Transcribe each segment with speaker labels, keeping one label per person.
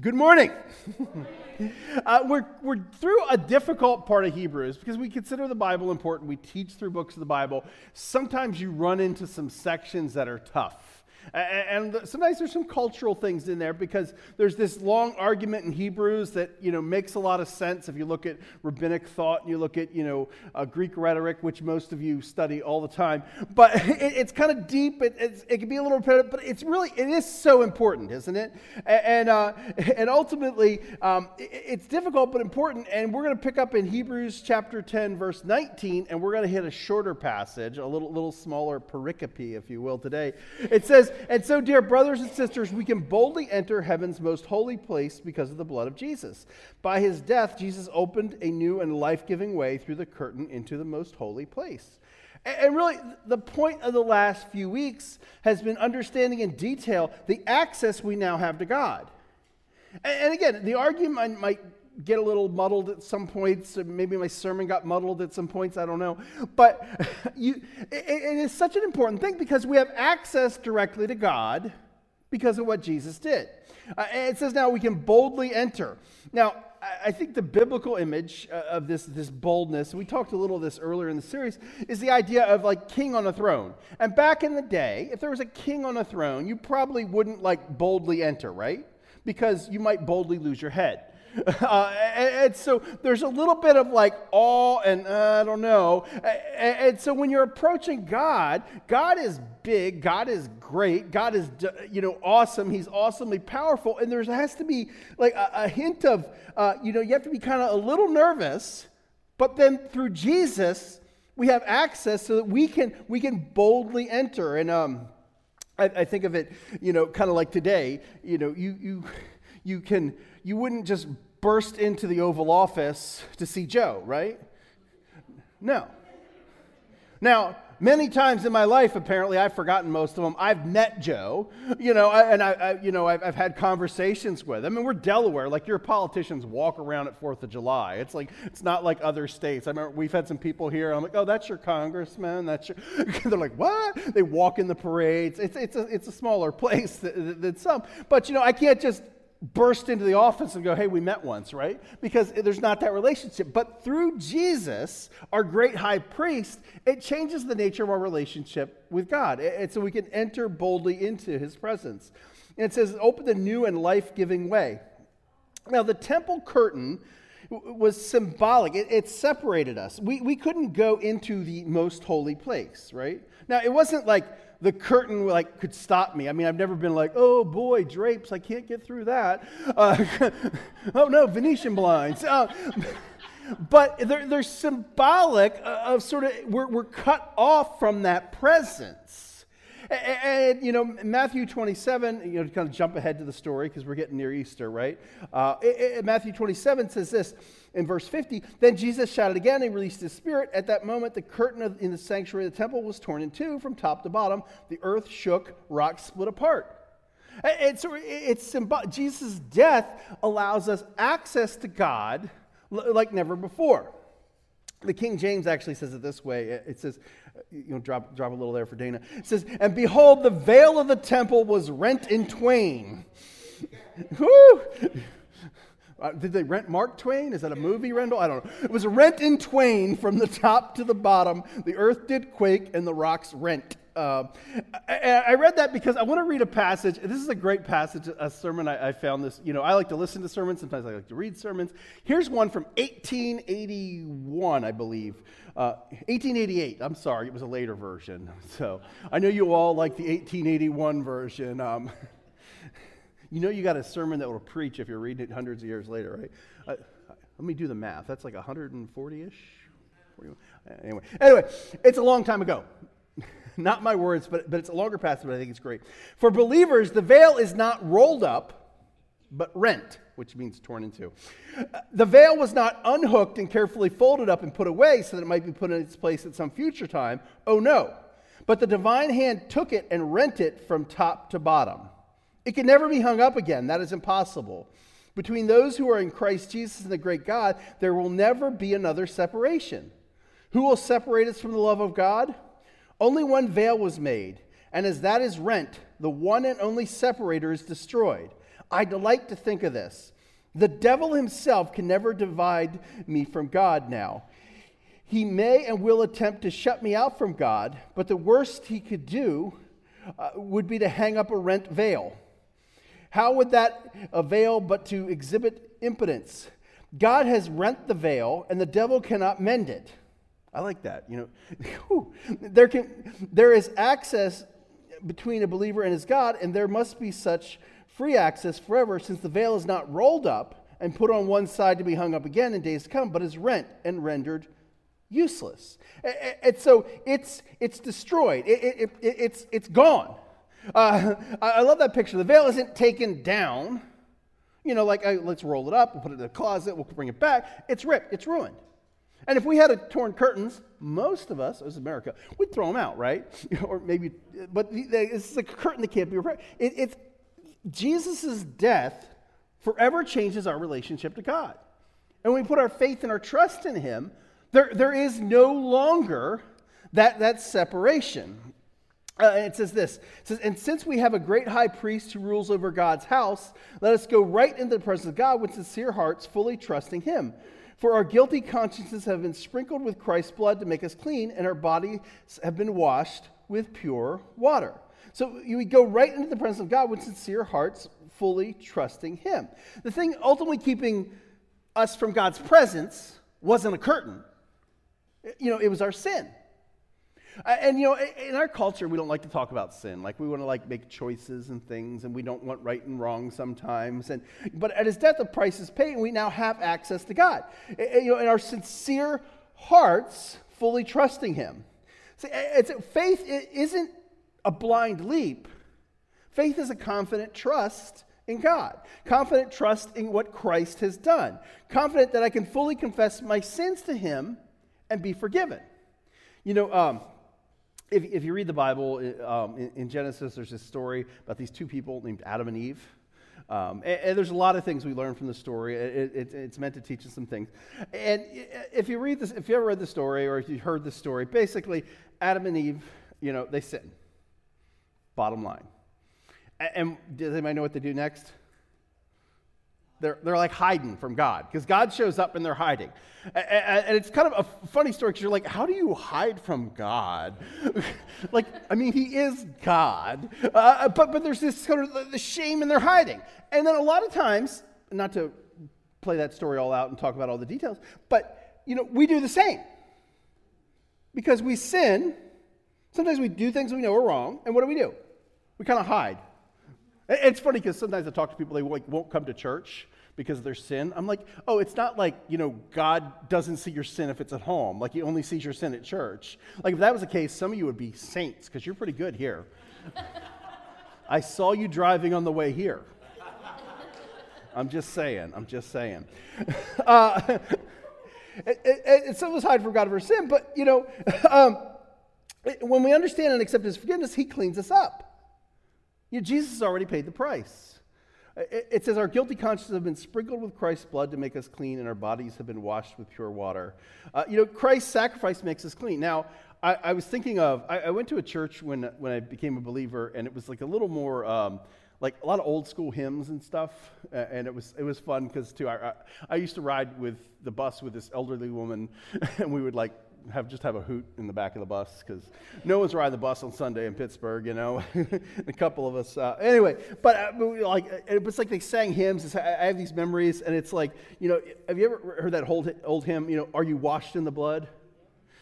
Speaker 1: Good morning. uh, we're, we're through a difficult part of Hebrews because we consider the Bible important. We teach through books of the Bible. Sometimes you run into some sections that are tough. And sometimes there's some cultural things in there because there's this long argument in Hebrews that you know makes a lot of sense if you look at rabbinic thought and you look at you know uh, Greek rhetoric, which most of you study all the time. But it, it's kind of deep. It, it, can be a little repetitive, but it's really it is so important, isn't it? And uh, and ultimately, um, it, it's difficult but important. And we're going to pick up in Hebrews chapter 10, verse 19, and we're going to hit a shorter passage, a little little smaller pericope, if you will, today. It says. And so, dear brothers and sisters, we can boldly enter heaven's most holy place because of the blood of Jesus. By his death, Jesus opened a new and life giving way through the curtain into the most holy place. And really, the point of the last few weeks has been understanding in detail the access we now have to God. And again, the argument might get a little muddled at some points. Maybe my sermon got muddled at some points. I don't know. But you, it, it is such an important thing because we have access directly to God because of what Jesus did. Uh, it says now we can boldly enter. Now, I think the biblical image uh, of this, this boldness, we talked a little of this earlier in the series, is the idea of like king on a throne. And back in the day, if there was a king on a throne, you probably wouldn't like boldly enter, right? Because you might boldly lose your head. Uh, and, so there's a little bit of like awe and uh, I don't know. And, and, so when you're approaching God, God is big, God is great, God is you know awesome. He's awesomely powerful, and there has to be like a, a hint of uh, you know you have to be kind of a little nervous, but then through Jesus we have access so that we can we can boldly enter. And um, I, I think of it you know kind of like today. You know you you you can you wouldn't just burst into the Oval Office to see Joe, right? No. Now, many times in my life, apparently, I've forgotten most of them. I've met Joe, you know, and I, I you know, I've, I've, had conversations with him. And we're Delaware, like your politicians walk around at Fourth of July. It's like it's not like other states. I remember we've had some people here. I'm like, oh, that's your congressman. That's your. They're like, what? They walk in the parades. It's it's a it's a smaller place than, than some. But you know, I can't just burst into the office and go, hey, we met once, right? Because there's not that relationship. But through Jesus, our great high priest, it changes the nature of our relationship with God. And so we can enter boldly into his presence. And it says, open the new and life giving way. Now, the temple curtain was symbolic, it, it separated us. We, we couldn't go into the most holy place, right? Now, it wasn't like, the curtain like could stop me. I mean, I've never been like, oh boy, drapes, I can't get through that. Uh, oh no, Venetian blinds. Uh, but they're, they're symbolic of sort of, we're, we're cut off from that presence. And, you know, Matthew 27, you know, to kind of jump ahead to the story because we're getting near Easter, right? Uh, it, it, Matthew 27 says this in verse 50 Then Jesus shouted again and released his spirit. At that moment, the curtain of, in the sanctuary of the temple was torn in two from top to bottom. The earth shook, rocks split apart. And so it's symbolic. Jesus' death allows us access to God like never before. The King James actually says it this way. It says, you know, drop, drop a little there for Dana. It says, And behold, the veil of the temple was rent in twain. Woo! Uh, did they rent Mark Twain? Is that a movie rental? I don't know. It was rent in twain from the top to the bottom. The earth did quake and the rocks rent. Uh, I, I, read that because I want to read a passage. This is a great passage, a sermon I, I, found this. You know, I like to listen to sermons. Sometimes I like to read sermons. Here's one from 1881, I believe. Uh, 1888. I'm sorry, it was a later version. So I know you all like the 1881 version. Um, you know, you got a sermon that will preach if you're reading it hundreds of years later, right? Uh, let me do the math. That's like 140 ish. Anyway, anyway, it's a long time ago. not my words, but, but it's a longer passage, but I think it's great. For believers, the veil is not rolled up, but rent, which means torn in two. The veil was not unhooked and carefully folded up and put away so that it might be put in its place at some future time. Oh no. But the divine hand took it and rent it from top to bottom. It can never be hung up again. That is impossible. Between those who are in Christ Jesus and the great God, there will never be another separation. Who will separate us from the love of God? Only one veil was made, and as that is rent, the one and only separator is destroyed. I delight to think of this. The devil himself can never divide me from God now. He may and will attempt to shut me out from God, but the worst he could do uh, would be to hang up a rent veil. How would that avail but to exhibit impotence? God has rent the veil, and the devil cannot mend it. I like that. You know, there, can, there is access between a believer and his God, and there must be such free access forever, since the veil is not rolled up and put on one side to be hung up again in days to come, but is rent and rendered useless. And so it's, it's destroyed, it, it, it, it's, it's gone. Uh, I love that picture. The veil isn't taken down. You know, like, let's roll it up, we'll put it in the closet, we'll bring it back. It's ripped, it's ruined. And if we had a torn curtains, most of us, as America, we'd throw them out, right? or maybe, but it's a curtain that can't be repaired. It, it's Jesus' death forever changes our relationship to God. And when we put our faith and our trust in Him, there, there is no longer that, that separation. Uh, it says this it says, And since we have a great high priest who rules over God's house, let us go right into the presence of God with sincere hearts, fully trusting Him. For our guilty consciences have been sprinkled with Christ's blood to make us clean, and our bodies have been washed with pure water. So you we go right into the presence of God with sincere hearts, fully trusting Him. The thing ultimately keeping us from God's presence wasn't a curtain, you know, it was our sin. And you know, in our culture, we don't like to talk about sin. Like we want to like make choices and things, and we don't want right and wrong sometimes. And but at His death, the price is paid, and we now have access to God. You know, in our sincere hearts, fully trusting Him. See, it's, faith isn't a blind leap. Faith is a confident trust in God, confident trust in what Christ has done, confident that I can fully confess my sins to Him and be forgiven. You know, um, if, if you read the Bible, um, in, in, Genesis, there's this story about these two people named Adam and Eve. Um, and, and, there's a lot of things we learn from the story. It, it, it's meant to teach us some things. And if you read this, if you ever read the story or if you heard the story, basically, Adam and Eve, you know, they sin. Bottom line. And, and does anybody know what they do next? They're, they're like hiding from God because God shows up and they're hiding. And, and it's kind of a funny story because you're like, how do you hide from God? like, I mean, He is God. Uh, but, but there's this sort of the shame in their hiding. And then a lot of times, not to play that story all out and talk about all the details, but, you know, we do the same. Because we sin. Sometimes we do things we know are wrong. And what do we do? We kind of hide. It's funny because sometimes I talk to people, they like, won't come to church because of their sin. I'm like, oh, it's not like, you know, God doesn't see your sin if it's at home. Like, he only sees your sin at church. Like, if that was the case, some of you would be saints because you're pretty good here. I saw you driving on the way here. I'm just saying. I'm just saying. Uh, it, it, it, some of us hide from God of our sin, but, you know, um, when we understand and accept His forgiveness, He cleans us up. You know, Jesus has already paid the price. It says, Our guilty consciences have been sprinkled with Christ's blood to make us clean, and our bodies have been washed with pure water. Uh, you know, Christ's sacrifice makes us clean. Now, I, I was thinking of, I, I, went to a church when, when I became a believer, and it was like a little more. Um, like a lot of old school hymns and stuff, and it was it was fun because too I, I, I used to ride with the bus with this elderly woman, and we would like have just have a hoot in the back of the bus because no one's riding the bus on Sunday in Pittsburgh, you know. a couple of us, uh, anyway. But uh, like, it was like they sang hymns. I have these memories, and it's like, you know, have you ever heard that old old hymn? You know, are you washed in the blood?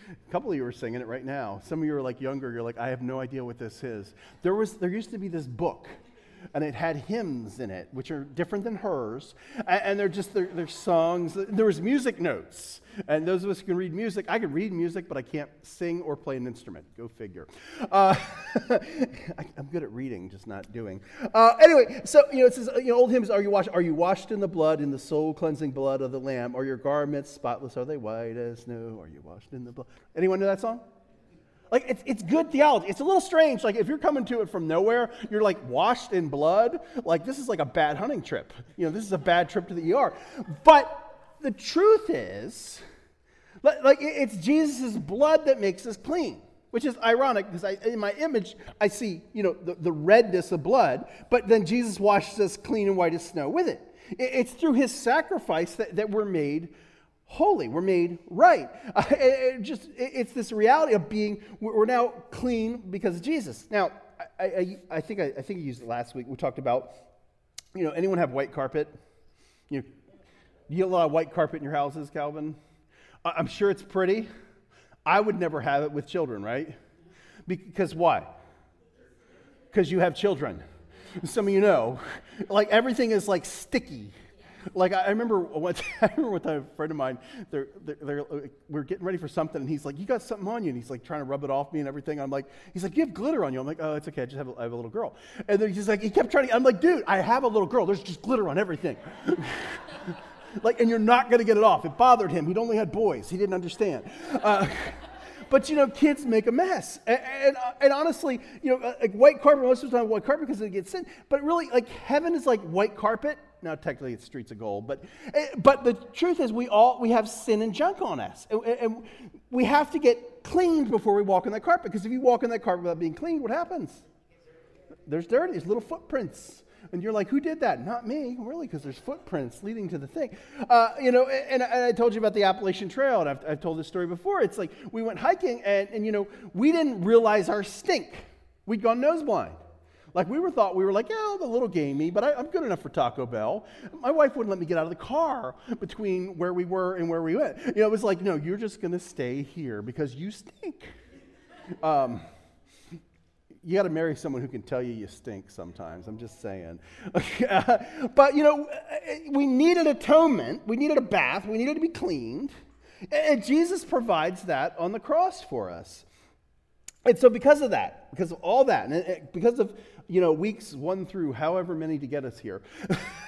Speaker 1: A couple of you are singing it right now. Some of you are like younger. You're like, I have no idea what this is. There was there used to be this book and it had hymns in it, which are different than hers. And they're just, they're, they're songs. There was music notes. And those of us who can read music, I can read music, but I can't sing or play an instrument. Go figure. Uh, I, am good at reading, just not doing. Uh, anyway, so, you know, it says, you know, old hymns, are you, washed, are you washed in the blood, in the soul cleansing blood of the Lamb? Are your garments spotless? Are they white as snow? Are you washed in the blood? Anyone know that song? Like, it's, it's good theology. It's a little strange. Like, if you're coming to it from nowhere, you're like washed in blood. Like, this is like a bad hunting trip. You know, this is a bad trip to the ER. But the truth is, like, it's Jesus' blood that makes us clean. which is ironic because I, in my image, I see, you know, the, the redness of blood, but then Jesus washes us clean and white as snow with it. It's through his sacrifice that, that we're made holy. We're made right. Uh, it, it just it, it's this reality of being we're now clean because of Jesus. Now, I, I, I think I, I, think I used it last week. We talked about, you know, anyone have white carpet? You, know, you get a lot of white carpet in your houses, Calvin. I'm sure it's pretty. I would never have it with children, right? Because why? Because you have children. Some of you know, like everything is like sticky like I remember I remember with a friend of mine. They're, they're, they're, we're getting ready for something, and he's like, "You got something on you?" And he's like trying to rub it off me and everything. I'm like, "He's like, you have glitter on you." I'm like, "Oh, it's okay. I just have a, I have a little girl." And then he's like, he kept trying. To, I'm like, "Dude, I have a little girl. There's just glitter on everything." like, and you're not going to get it off. It bothered him. He'd only had boys. He didn't understand. Uh, but you know, kids make a mess. And, and, and, honestly, you know, like white carpet, most of the time white carpet because it gets sin. But really, like heaven is like white carpet. Now, technically, it's streets of gold. But, eh, but the truth is, we all we have sin and junk on us. And, and we have to get cleaned before we walk on that carpet. Because if you walk on that carpet without being cleaned, what happens? There's dirt, There's little footprints. And you're like, who did that? Not me, really, because there's footprints leading to the thing. Uh, you know, and, and, I told you about the Appalachian Trail, and I've, I've told this story before. It's like we went hiking, and, and, you know, we didn't realize our stink. We'd gone nose blind. Like we were thought we were like, yeah, I'm a little gamey, but I, am good enough for Taco Bell. My wife wouldn't let me get out of the car between where we were and where we went. You know, it was like, no, you're just to stay here because you stink. Um, you got to marry someone who can tell you you stink sometimes. I'm just saying. but, you know, we needed atonement. We needed a bath. We needed to be cleaned. And Jesus provides that on the cross for us. And so, because of that, because of all that, and uh, because of you know weeks one through however many to get us here,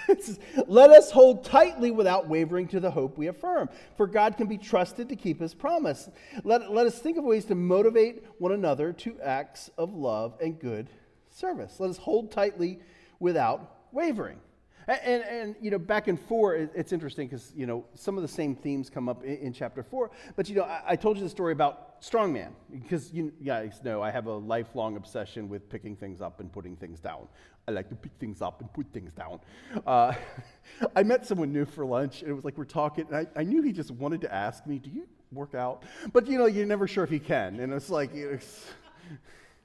Speaker 1: let us hold tightly without wavering to the hope we affirm. For God can be trusted to keep His promise. Let, let us think of ways to motivate one another to acts of love and good service. Let us hold tightly without wavering. And, and, you know, back in four, it's interesting because, you know, some of the same themes come up in, in chapter four. But, you know, I, I, told you the story about strongman because you guys know I have a lifelong obsession with picking things up and putting things down. I like to pick things up and put things down. Uh, I met someone new for lunch, and it was like we're talking, and I, I knew he just wanted to ask me, Do you work out? But, you know, you're never sure if he can. And it's like, it's,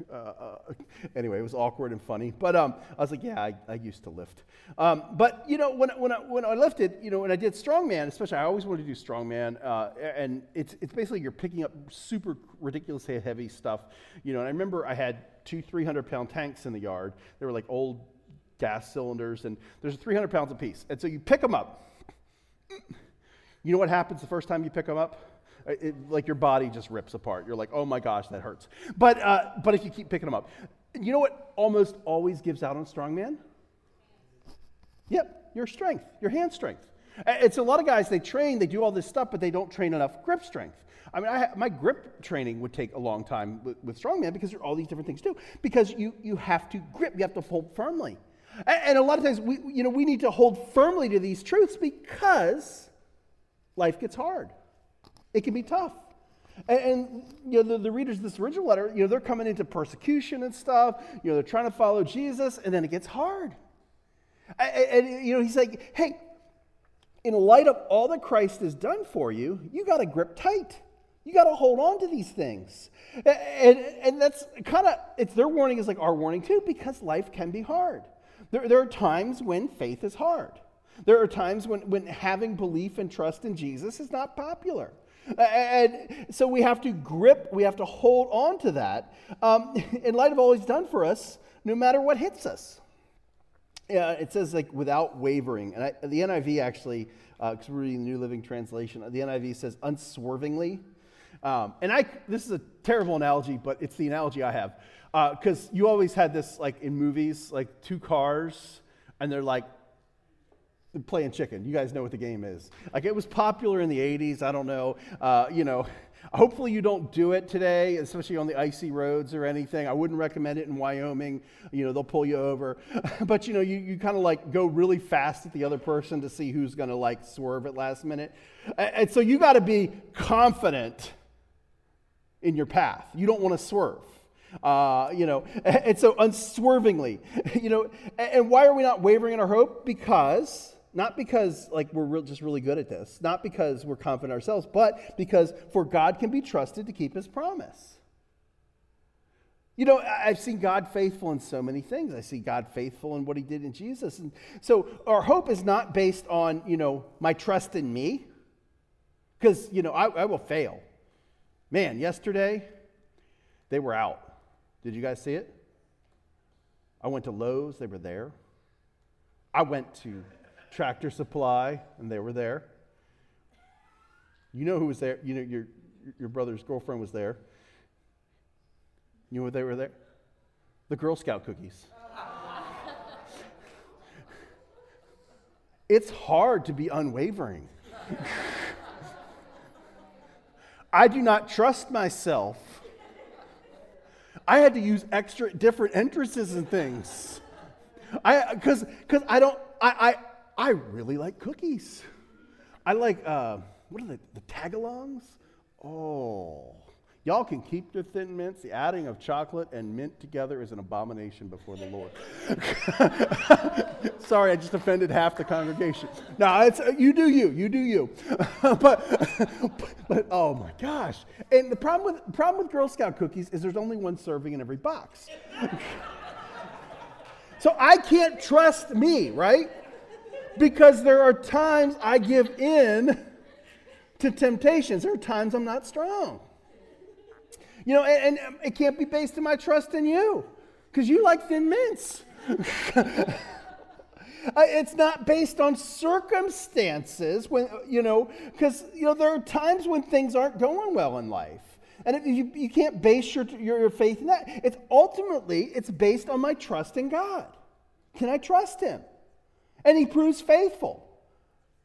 Speaker 1: uh, uh, anyway, it was awkward and funny. But um, I was like, yeah, I, I used to lift. Um, but, you know, when, when, I, when I lifted, you know, when I did strongman, especially, I always wanted to do strongman. Uh, and it's, it's basically you're picking up super ridiculously heavy stuff. You know, and I remember I had two 300 pound tanks in the yard. They were like old gas cylinders, and there's 300 pounds a piece. And so you pick them up. You know what happens the first time you pick them up? It, like your body just rips apart. You're like, oh my gosh, that hurts. But, uh, but if you keep picking them up, you know what almost always gives out on strongman? Yep, your strength, your hand strength. It's a lot of guys, they train, they do all this stuff, but they don't train enough grip strength. I mean, I, my grip training would take a long time with, with strongman because there are all these different things too. Because you, you have to grip, you have to hold firmly. And, and a lot of times, we, you know, we need to hold firmly to these truths because life gets hard. It can be tough. And, and, you know, the, the, readers of this original letter, you know, they're coming into persecution and stuff. You know, they're trying to follow Jesus, and then it gets hard. And, and you know, he's like, hey, in light of all that Christ has done for you, you got to grip tight. You got to hold on to these things. And, and that's kind of, it's their warning is like our warning too, because life can be hard. There, there are times when faith is hard. There are times when, when having belief and trust in Jesus is not popular. And so we have to grip, we have to hold on to that um, in light of all he's done for us, no matter what hits us. Yeah, it says like without wavering. And I, the NIV actually, because uh, we're reading the New Living Translation, the NIV says unswervingly. Um, and I, this is a terrible analogy, but it's the analogy I have. Because uh, you always had this like in movies, like two cars, and they're like playing chicken. You guys know what the game is. Like it was popular in the 80s. I don't know. Uh, you know, hopefully you don't do it today, especially on the icy roads or anything. I wouldn't recommend it in Wyoming. You know, they'll pull you over. but you know, you, you kind of like go really fast at the other person to see who's going to like swerve at last minute. And, and so you got to be confident in your path. You don't want to swerve. Uh, you know, and so unswervingly, you know, and why are we not wavering in our hope? Because, not because like we're real, just really good at this, not because we're confident ourselves, but because for God can be trusted to keep his promise. You know, I've seen God faithful in so many things. I see God faithful in what he did in Jesus. And so our hope is not based on, you know, my trust in me, because, you know, I, I will fail. Man, yesterday, they were out. Did you guys see it? I went to Lowe's, they were there. I went to Tractor Supply, and they were there. You know who was there? You know, your, your brother's girlfriend was there. You know what they were there? The Girl Scout cookies. it's hard to be unwavering. I do not trust myself. I had to use extra different entrances and things. I because because I don't I, I I really like cookies. I like uh, what are the the tagalongs? Oh, Y'all can keep the thin mints. The adding of chocolate and mint together is an abomination before the Lord. Sorry, I just offended half the congregation. No, it's you do you, you do you. but, but oh my gosh! And the problem with problem with Girl Scout cookies is there's only one serving in every box. so I can't trust me, right? Because there are times I give in to temptations. There are times I'm not strong. You know, and, and it can't be based on my trust in you because you like thin mints. it's not based on circumstances when you know because you know there are times when things aren't going well in life and you, you can't base your, your, your faith in that it's ultimately it's based on my trust in god can i trust him and he proves faithful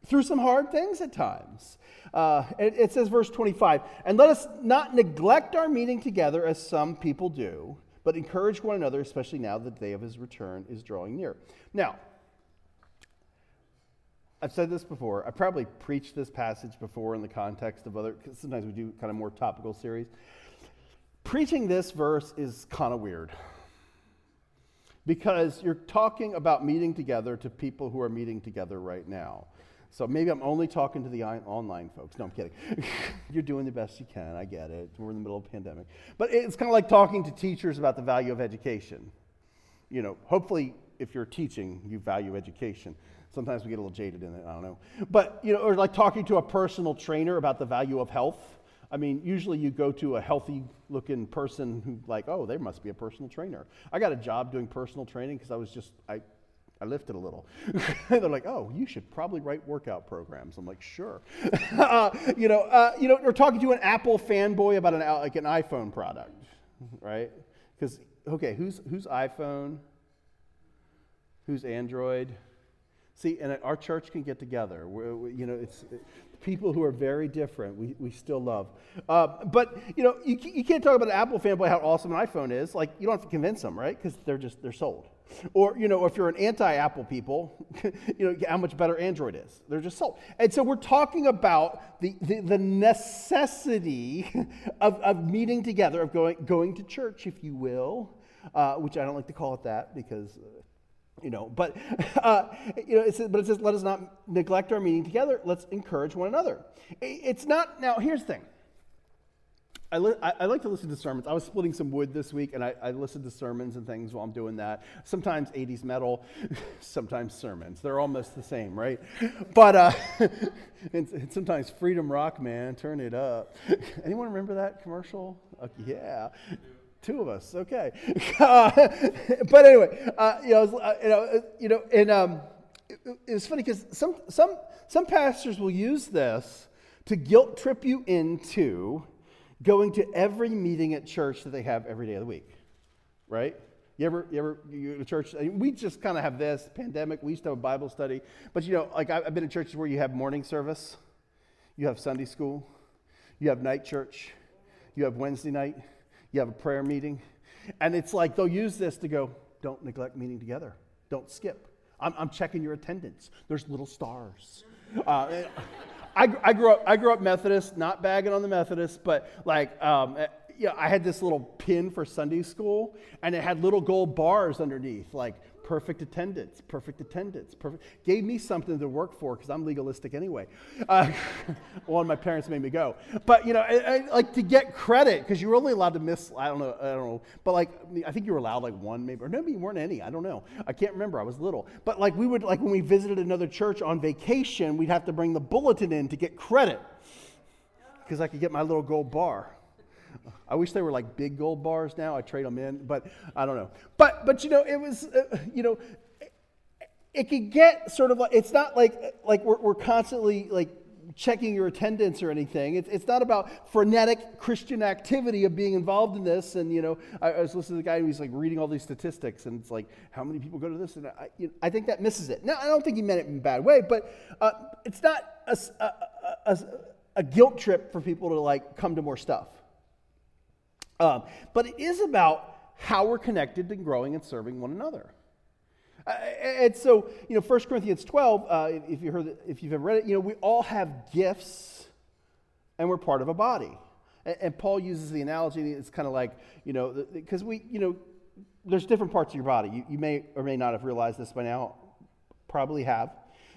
Speaker 1: through some hard things at times uh, it, it says, verse 25, and let us not neglect our meeting together as some people do, but encourage one another, especially now that the day of his return is drawing near. Now, I've said this before. I probably preached this passage before in the context of other, because sometimes we do kind of more topical series. Preaching this verse is kind of weird because you're talking about meeting together to people who are meeting together right now. So maybe I'm only talking to the online folks. No, I'm kidding. You're doing the best you can. I get it. We're in the middle of a pandemic. But it's kind of like talking to teachers about the value of education. You know, hopefully, if you're teaching, you value education. Sometimes we get a little jaded in it. I don't know. But, you know, or like talking to a personal trainer about the value of health. I mean, usually you go to a healthy looking person who, like, oh, they must be a personal trainer. I got a job doing personal training because I was just, I I lifted a little. They're like, oh, you should probably write workout programs. I'm like, sure. uh, you know, uh, you know, we're talking to an Apple fanboy about an like an iPhone product, right? Because okay, who's who's iPhone? Who's Android? See, and our church can get together. We, you know, it's it, people who are very different. We, we still love. Uh, but you know, you, you can't talk about an Apple fanboy how awesome an iPhone is. Like you don't have to convince them, right? Because they're just they're sold. Or, you know, if you're an anti Apple people, you know, how much better Android is. They're just sold. And so we're talking about the, the, the necessity of, of meeting together, of going, going to church, if you will, uh, which I don't like to call it that because. Uh, you know, but uh, you know, it says, but it says, let us not neglect our meeting together. Let's encourage one another. It's not now. Here's the thing I, li- I, like to listen to sermons. I was splitting some wood this week, and I, I listened to sermons and things while I'm doing that. Sometimes 80s metal, sometimes sermons. They're almost the same, right? But uh, and, and sometimes freedom rock, man, turn it up. Anyone remember that commercial? Uh, yeah. Two of us, okay. Uh, but anyway, uh, you know, uh, you know, uh, you know, and um, it, was funny because some some some pastors will use this to guilt trip you into going to every meeting at church that they have every day of the week, right? You ever, you ever, you go to church? We just kind of have this pandemic. We used to have a Bible study, but you know, like I've been in churches where you have morning service, you have Sunday school, you have night church, you have Wednesday night, you have a prayer meeting, and it's like they'll use this to go, don't neglect meeting together, don't skip. I'm, I'm checking your attendance. There's little stars. Uh, I, I, grew up, I grew up Methodist, not bagging on the Methodists, but like, um, eh, yeah, I had this little pin for Sunday school, and it had little gold bars underneath, like perfect attendance, perfect attendance, perfect. Gave me something to work for because I'm legalistic anyway. Uh, one of my parents made me go, but you know, I, I, like to get credit because you were only allowed to miss. I don't know, I don't know, but like I think you were allowed like one maybe, or maybe you weren't any. I don't know. I can't remember. I was little, but like we would like when we visited another church on vacation, we'd have to bring the bulletin in to get credit because I could get my little gold bar. I wish they were like big gold bars now. I trade them in, but I don't know. But but you know, it was uh, you know, it, it could get sort of like it's not like like we're, we're constantly like checking your attendance or anything. It's, it's not about frenetic Christian activity of being involved in this. And, you know, I, I was listening to the guy who's like reading all these statistics, and it's like, how many people go to this? And I, you know, I think that misses it. Now, I don't think he meant it in a bad way, but uh, it's not a, a, a, a guilt trip for people to like come to more stuff. Um, but it is about how we're connected and growing and serving one another. Uh, and so, you know, 1 Corinthians 12, uh, if, you heard, if you've ever read it, you know, we all have gifts and we're part of a body. And, and Paul uses the analogy, it's kind of like, you know, because we, you know, there's different parts of your body. You, you may or may not have realized this by now, probably have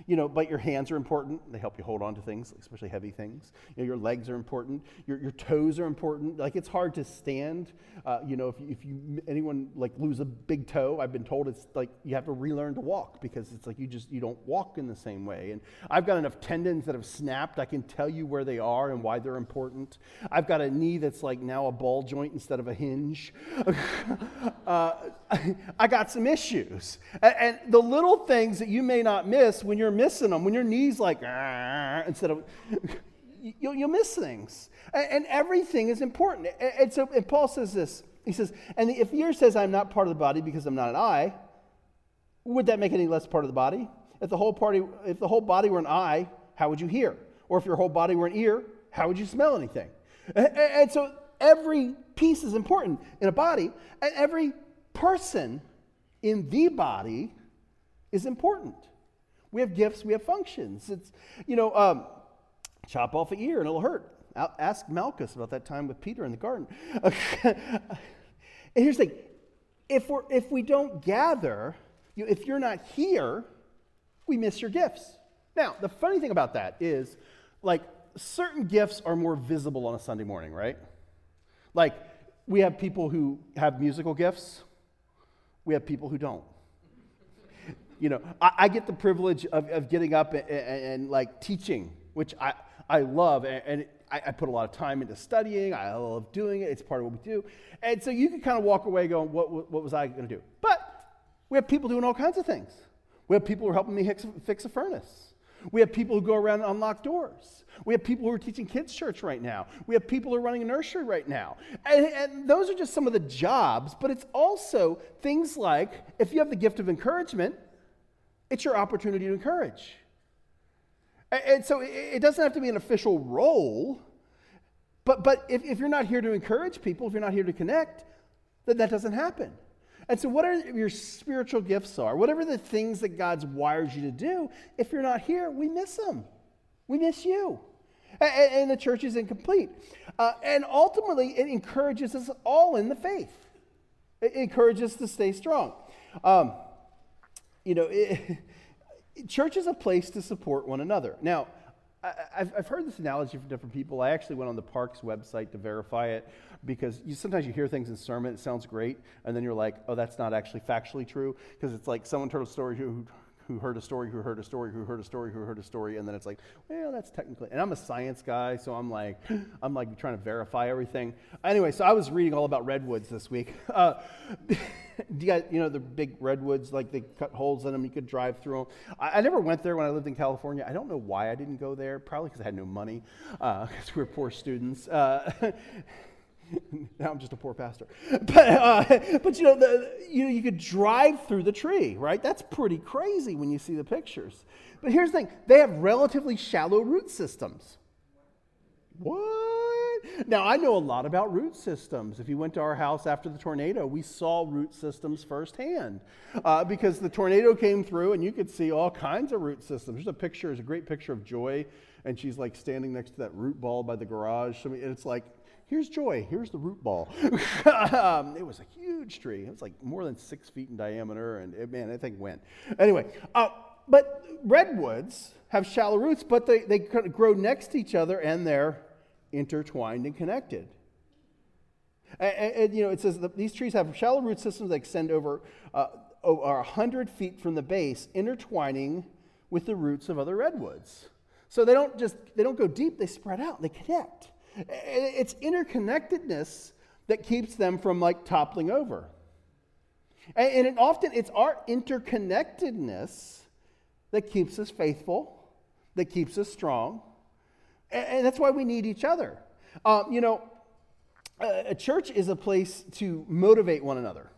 Speaker 1: you know, but your hands are important. They help you hold on to things, especially heavy things. You know, your legs are important. Your, your toes are important. Like it's hard to stand. Uh, you know, if, if you anyone like lose a big toe, I've been told it's like you have to relearn to walk because it's like you just you don't walk in the same way. And I've got enough tendons that have snapped. I can tell you where they are and why they're important. I've got a knee that's like now a ball joint instead of a hinge. uh, I got some issues, and, and the little things that you may not miss when you're you're missing them, when your knees like ah, instead of you'll, you'll miss things, and, and, everything is important. And, and so, and Paul says this. He says, and if ear says I'm not part of the body because I'm not an eye, would that make any less part of the body? If the whole party, if the whole body were an eye, how would you hear? Or if your whole body were an ear, how would you smell anything? And, and so every piece is important in a body, and every person in the body is important. We have gifts, we have functions. It's, you know, um, chop off an ear and it'll hurt. Ask Malchus about that time with Peter in the garden. and here's the thing if, we're, if we don't gather, you if you're not here, we miss your gifts. Now, the funny thing about that is, like, certain gifts are more visible on a Sunday morning, right? Like, we have people who have musical gifts, we have people who don't you know, I, I get the privilege of, of getting up and, and, and, like teaching, which I, I love. And, and I, I, put a lot of time into studying. I love doing it. It's part of what we do. And so you can kind of walk away going, what, what, what was I going to do? But we have people doing all kinds of things. We have people who are helping me fix, a furnace. We have people who go around and unlock doors. We have people who are teaching kids' church right now. We have people who are running a nursery right now. And, and, those are just some of the jobs, but it's also things like if you have the gift of encouragement, it's your opportunity to encourage. And so it doesn't have to be an official role, but, but if, if you're not here to encourage people, if you're not here to connect, then that doesn't happen. And so, whatever your spiritual gifts are, whatever the things that God's wired you to do, if you're not here, we miss them. We miss you. And, and the church is incomplete. Uh, and ultimately, it encourages us all in the faith, it encourages us to stay strong. Um, you know, it, church is a place to support one another. Now, I, have I've heard this analogy from different people. I actually went on the Parks website to verify it because you, sometimes you hear things in sermon, it sounds great, and then you're like, oh, that's not actually factually true because it's like someone told a story who, who heard a story, who heard a story, who heard a story, who heard a story, and then it's like, well, that's technically. And I'm a science guy, so I'm like, I'm like trying to verify everything. Anyway, so I was reading all about redwoods this week. Uh, you guys, you know, the big redwoods, like they cut holes in them, you could drive through them. I, I never went there when I lived in California. I don't know why I didn't go there. Probably because I had no money, because uh, we were poor students. Uh, now I'm just a poor pastor. But, uh, but you know, the, you know, you could drive through the tree, right? That's pretty crazy when you see the pictures. But here's the thing they have relatively shallow root systems. What? Now, I know a lot about root systems. If you went to our house after the tornado, we saw root systems firsthand uh, because the tornado came through and you could see all kinds of root systems. There's a picture, there's a great picture of Joy, and she's like standing next to that root ball by the garage. Mean, it's like Here's joy. Here's the root ball. um, it was a huge tree. It was like more than six feet in diameter, and it, man, that thing went. Anyway, uh, but redwoods have shallow roots, but they, they grow next to each other and they're intertwined and connected. And, and, you know, it says these trees have shallow root systems that extend over, uh, over 100 feet from the base, intertwining with the roots of other redwoods. So they don't just, they don't go deep, they spread out, they connect. It's interconnectedness that keeps them from like toppling over. And, it often it's our interconnectedness that keeps us faithful, that keeps us strong. And, that's why we need each other. Um, you know, a, church is a place to motivate one another.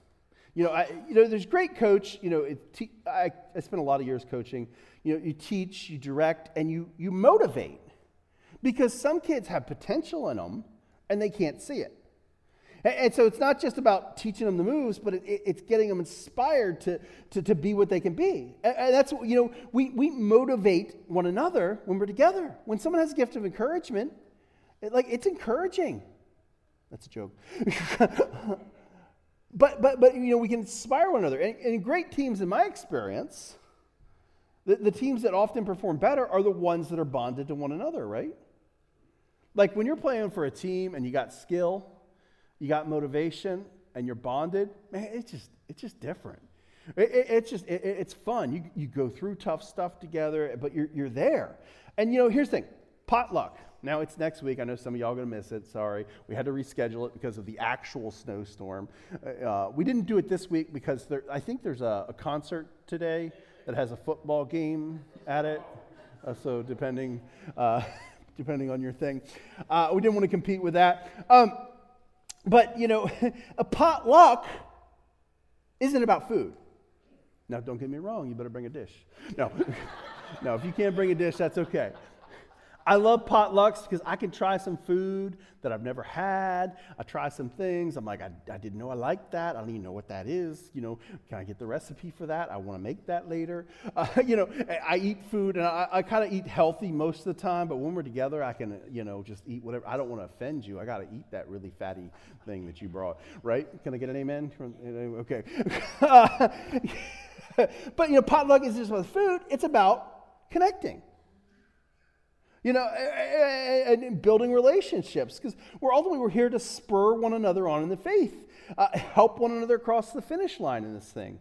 Speaker 1: You know, I, you know, there's great coach. You know, te- I, I spent a lot of years coaching. You know, you teach, you direct, and you you motivate. Because some kids have potential in them and they can't see it. And, and so it's not just about teaching them the moves, but it, it, it's getting them inspired to, to, to be what they can be. And, and that's, you know, we, we motivate one another when we're together. When someone has a gift of encouragement, it, like it's encouraging. That's a joke. but, but, but, you know, we can inspire one another. And, and great teams, in my experience, the, the teams that often perform better are the ones that are bonded to one another, right? Like when you're playing for a team and you got skill, you got motivation, and you're bonded, man, it's just it's just different. It, it, it's just it, it's fun. You, you go through tough stuff together, but you're, you're there. And you know, here's the thing potluck. Now it's next week. I know some of y'all are going to miss it. Sorry. We had to reschedule it because of the actual snowstorm. Uh, uh, we didn't do it this week because there, I think there's a, a, concert today that has a football game at it. Uh, so depending. Uh, depending on your thing. Uh, we didn't want to compete with that. Um, but, you know, a potluck isn't about food. Now, don't get me wrong, you better bring a dish. No, no, if you can't bring a dish, that's okay. I love potlucks because I can try some food that I've never had. I try some things. I'm like, I, I didn't know I liked that. I don't even know what that is. You know, can I get the recipe for that? I want to make that later. Uh, you know, I eat food and I, I kind of eat healthy most of the time, but when we're together, I can, you know, just eat whatever. I don't want to offend you. I got to eat that really fatty thing that you brought, right? Can I get an amen? Okay. but, you know, potluck is just about food, it's about connecting. You know, and building relationships because we're ultimately we're here to spur one another on in the faith, uh, help one another across the finish line in this thing.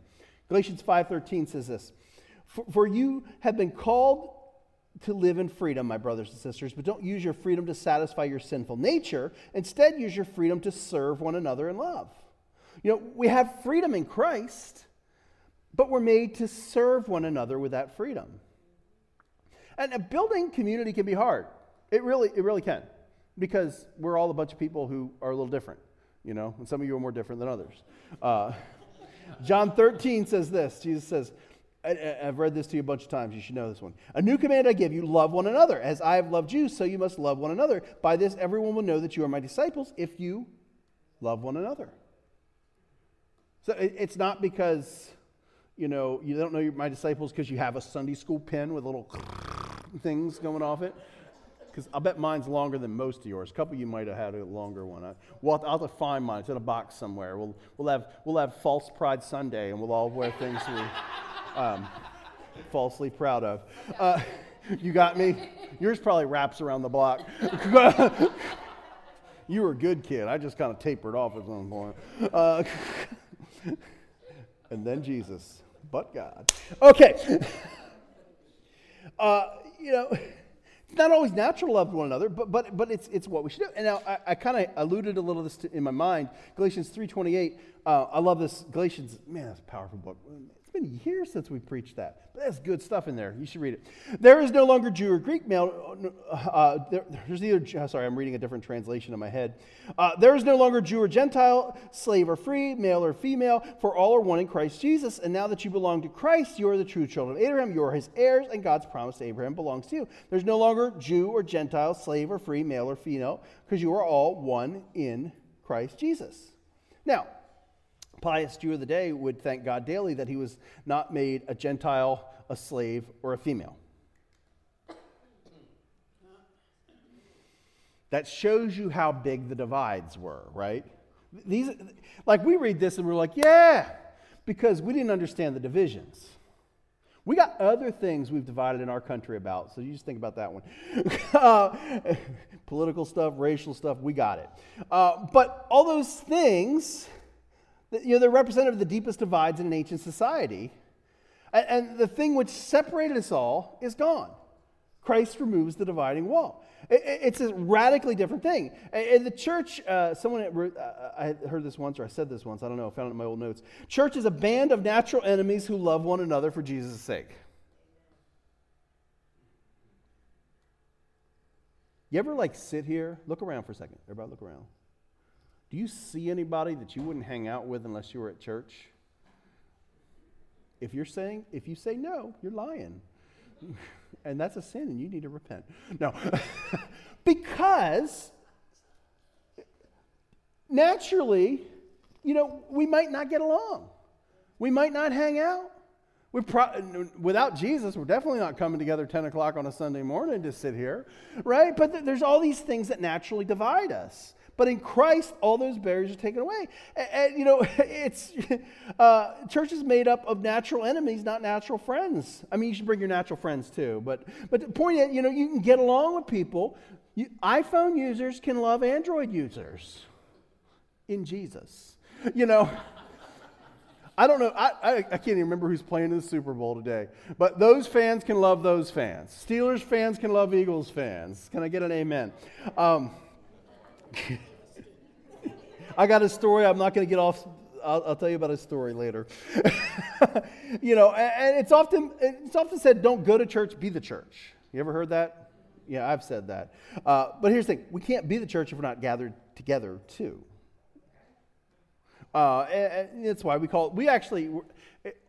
Speaker 1: Galatians 5:13 says this: for, for you have been called to live in freedom, my brothers and sisters, but don't use your freedom to satisfy your sinful nature. Instead, use your freedom to serve one another in love. You know, we have freedom in Christ, but we're made to serve one another with that freedom. And building community can be hard. It really, it really can. Because we're all a bunch of people who are a little different, you know, and some of you are more different than others. Uh, John 13 says this Jesus says, I, have read this to you a bunch of times. You should know this one. A new command I give you love one another. As I have loved you, so you must love one another. By this, everyone will know that you are my disciples if you love one another. So it's not because, you know, you don't know you're my disciples because you have a Sunday school pen with a little things going off it? Because I bet mine's longer than most of yours. A couple of you might have had a longer one. I, well, I'll have to find mine. It's in a box somewhere. We'll, we'll, have, we'll have False Pride Sunday, and we'll all wear things we're um, falsely proud of. Uh, you got me? Yours probably wraps around the block. you were a good kid. I just kind of tapered off at some point. Uh, and then Jesus, but God. Okay. Uh, you know, it's not always natural to love one another, but, but, but it's, it's what we should do. And now I, I kind of alluded a little this to, in my mind. Galatians 3.28, uh, I love this. Galatians, man, that's a powerful book been years since we preached that. But that's good stuff in there. You should read it. There is no longer Jew or Greek male. Uh, there, there's either, sorry, I'm reading a different translation in my head. Uh, there is no longer Jew or Gentile, slave or free, male or female, for all are one in Christ Jesus. And now that you belong to Christ, you are the true children of Abraham. You are his heirs, and God's promise to Abraham belongs to you. There's no longer Jew or Gentile, slave or free, male or female, because you are all one in Christ Jesus. Now, pious Jew of the day would thank God daily that he was not made a Gentile, a slave, or a female. that shows you how big the divides were, right? These, like we read this and we're like, yeah, because we didn't understand the divisions. We got other things we've divided in our country about, so you just think about that one. uh, political stuff, racial stuff, we got it. Uh, but all those things, you know, they're representative of the deepest divides in an ancient society. And, and the thing which separated us all is gone. Christ removes the dividing wall. It's a radically different thing. In the church, uh, someone, uh, I heard this once, or I said this once, I don't know, I found it in my old notes. Church is a band of natural enemies who love one another for Jesus' sake. You ever like sit here? Look around for a second. Everybody, look around. Do you see anybody that you wouldn't hang out with unless you were at church? If you're saying, if you say no, you're lying. and that's a sin and you need to repent. No. because naturally, you know, we might not get along. We might not hang out. We pro- without Jesus, we're definitely not coming together 10 o'clock on a Sunday morning to sit here, right? But th- there's all these things that naturally divide us. But in Christ, all those barriers are taken away. And, and you know, it's uh, church is made up of natural enemies, not natural friends. I mean, you should bring your natural friends too. But but the point is, you know, you can get along with people. You, iPhone users can love Android users in Jesus. You know. I don't know. I, I, I, can't even remember who's playing in the Super Bowl today. But those fans can love those fans. Steelers fans can love Eagles fans. Can I get an amen? Um, I got a story. I'm not going to get off. I'll, I'll, tell you about a story later. you know, and, it's often it's often said, "Don't go to church, be the church." You ever heard that? Yeah, I've said that. Uh, but here's the thing: we can't be the church if we're not gathered together too. Uh, and, and that's why we call it. We actually,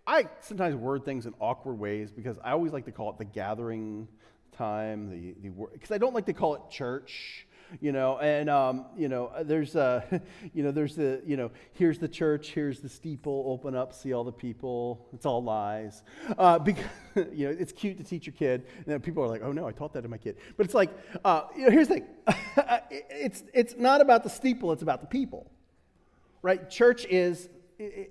Speaker 1: I sometimes word things in awkward ways because I always like to call it the gathering time, the the because I don't like to call it church you know, and, um, you know, there's, uh, you know, there's the, you know, here's the church, here's the steeple, open up, see all the people. It's all lies. Uh, because, you know, it's cute to teach your kid. And then people are like, oh no, I taught that to my kid. But it's like, uh, you know, here's the thing. it's, it's not about the steeple, it's about the people, right? Church is,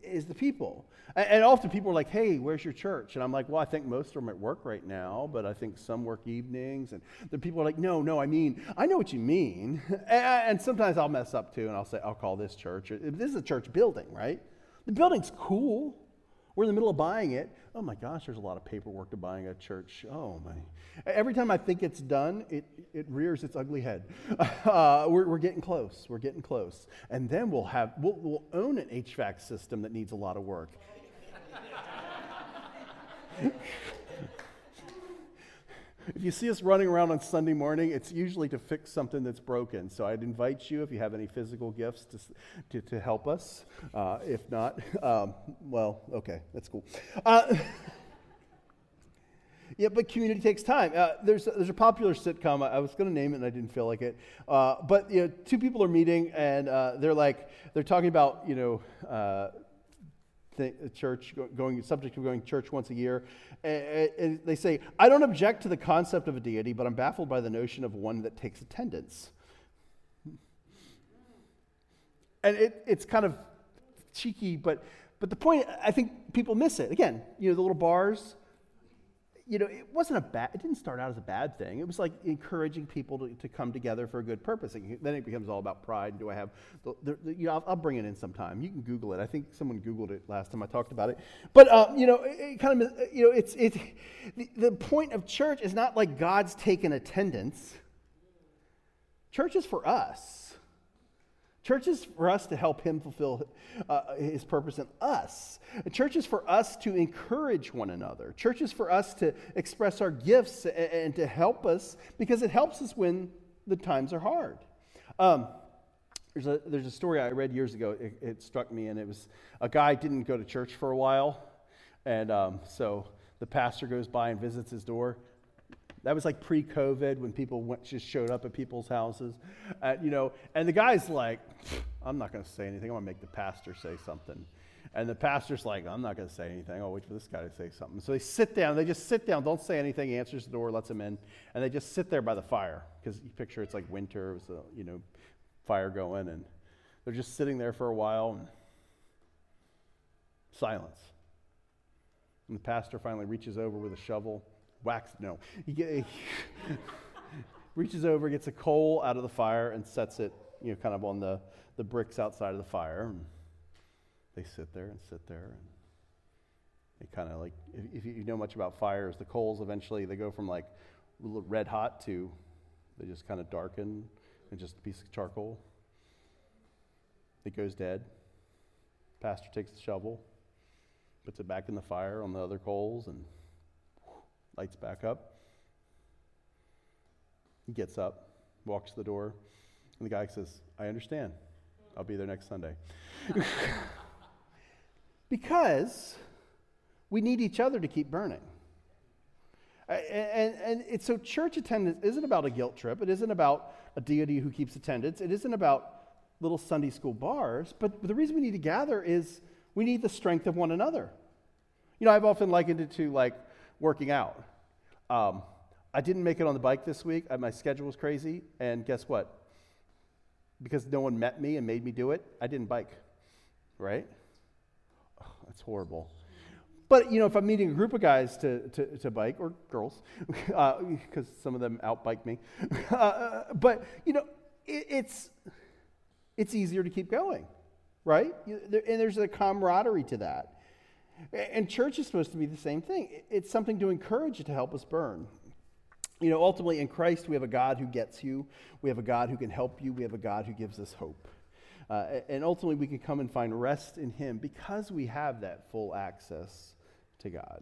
Speaker 1: is the people. And often people are like, hey, where's your church? And I'm like, well, I think most of them are at work right now, but I think some work evenings. And the people are like, no, no, I mean, I know what you mean. And sometimes I'll mess up too, and I'll say, I'll call this church. This is a church building, right? The building's cool. We're in the middle of buying it. Oh my gosh, there's a lot of paperwork to buying a church. Oh my. Every time I think it's done, it, it rears its ugly head. Uh, we're, we're getting close. We're getting close. And then we'll have, we'll, we'll own an HVAC system that needs a lot of work. if you see us running around on Sunday morning, it's usually to fix something that's broken. So I'd invite you, if you have any physical gifts, to, to, to help us. Uh, if not, um, well, okay, that's cool. Uh, yeah, but community takes time. Uh, there's, there's a popular sitcom. I, I was going to name it and I didn't feel like it. Uh, but you know, two people are meeting and uh, they're like, they're talking about, you know, uh, Uh, church, going subject of going to church once a year. And they say, I don't object to the concept of a deity, but I'm baffled by the notion of one that takes attendance. And it, it's kind of cheeky, but, but the point, I think people miss it. Again, you know, the little bars, you know, it wasn't a bad, it didn't start out as a bad thing. It was like encouraging people to, to come together for a good purpose. And then it becomes all about pride. Do I have, the, the, the, you know, I'll, I'll, bring it in sometime. You can Google it. I think someone Googled it last time I talked about it. But, uh, you know, it, it, kind of, you know, it's, it's, the, the point of church is not like God's taken attendance. Church is for us. Church is for us to help Him fulfill uh, His purpose in us. Church is for us to encourage one another. Church is for us to express our gifts and, and to help us because it helps us when the times are hard. Um, there's, a, there's a story I read years ago. It, it, struck me, and it was a guy didn't go to church for a while. And um, so the pastor goes by and visits his door. That was like pre-COVID when people went, just showed up at people's houses, uh, you know. And the guy's like, "I'm not going to say anything. I'm going to make the pastor say something." And the pastor's like, I'm not going to say anything. I'll wait for this guy to say something. So they sit down. They just sit down, don't say anything. He answers the door, lets him in, and they just sit there by the fire because you picture it's like winter, with a you know fire going, and they're just sitting there for a while. And silence. And the pastor finally reaches over with a shovel, whacks. No, he, he reaches over, gets a coal out of the fire, and sets it, you know, kind of on the the bricks outside of the fire. And they sit there and sit there and they kind of like if, if, you know much about fires the coals eventually they go from like red hot to they just kind of darken and just a piece of charcoal it goes dead pastor takes the shovel puts it back in the fire on the other coals and lights back up he gets up walks to the door and the guy says i understand i'll be there next sunday Because we need each other to keep burning. And, and it's, so church attendance isn't about a guilt trip. It isn't about a deity who keeps attendance. It isn't about little Sunday school bars. But the reason we need to gather is we need the strength of one another. You know, I've often likened it to like working out. Um, I didn't make it on the bike this week. My schedule was crazy. And guess what? Because no one met me and made me do it, I didn't bike, right? That's horrible. But, you know, if I'm meeting a group of guys to, to, to bike, or girls, because uh, some of them outbike me, uh, but, you know, it, it's, it's easier to keep going, right? And there's a camaraderie to that. And church is supposed to be the same thing. It's something to encourage to help us burn. You know, ultimately in Christ, we have a God who gets you, we have a God who can help you, we have a God who gives us hope. Uh, and ultimately, we can come and find rest in Him because we have that full access to God.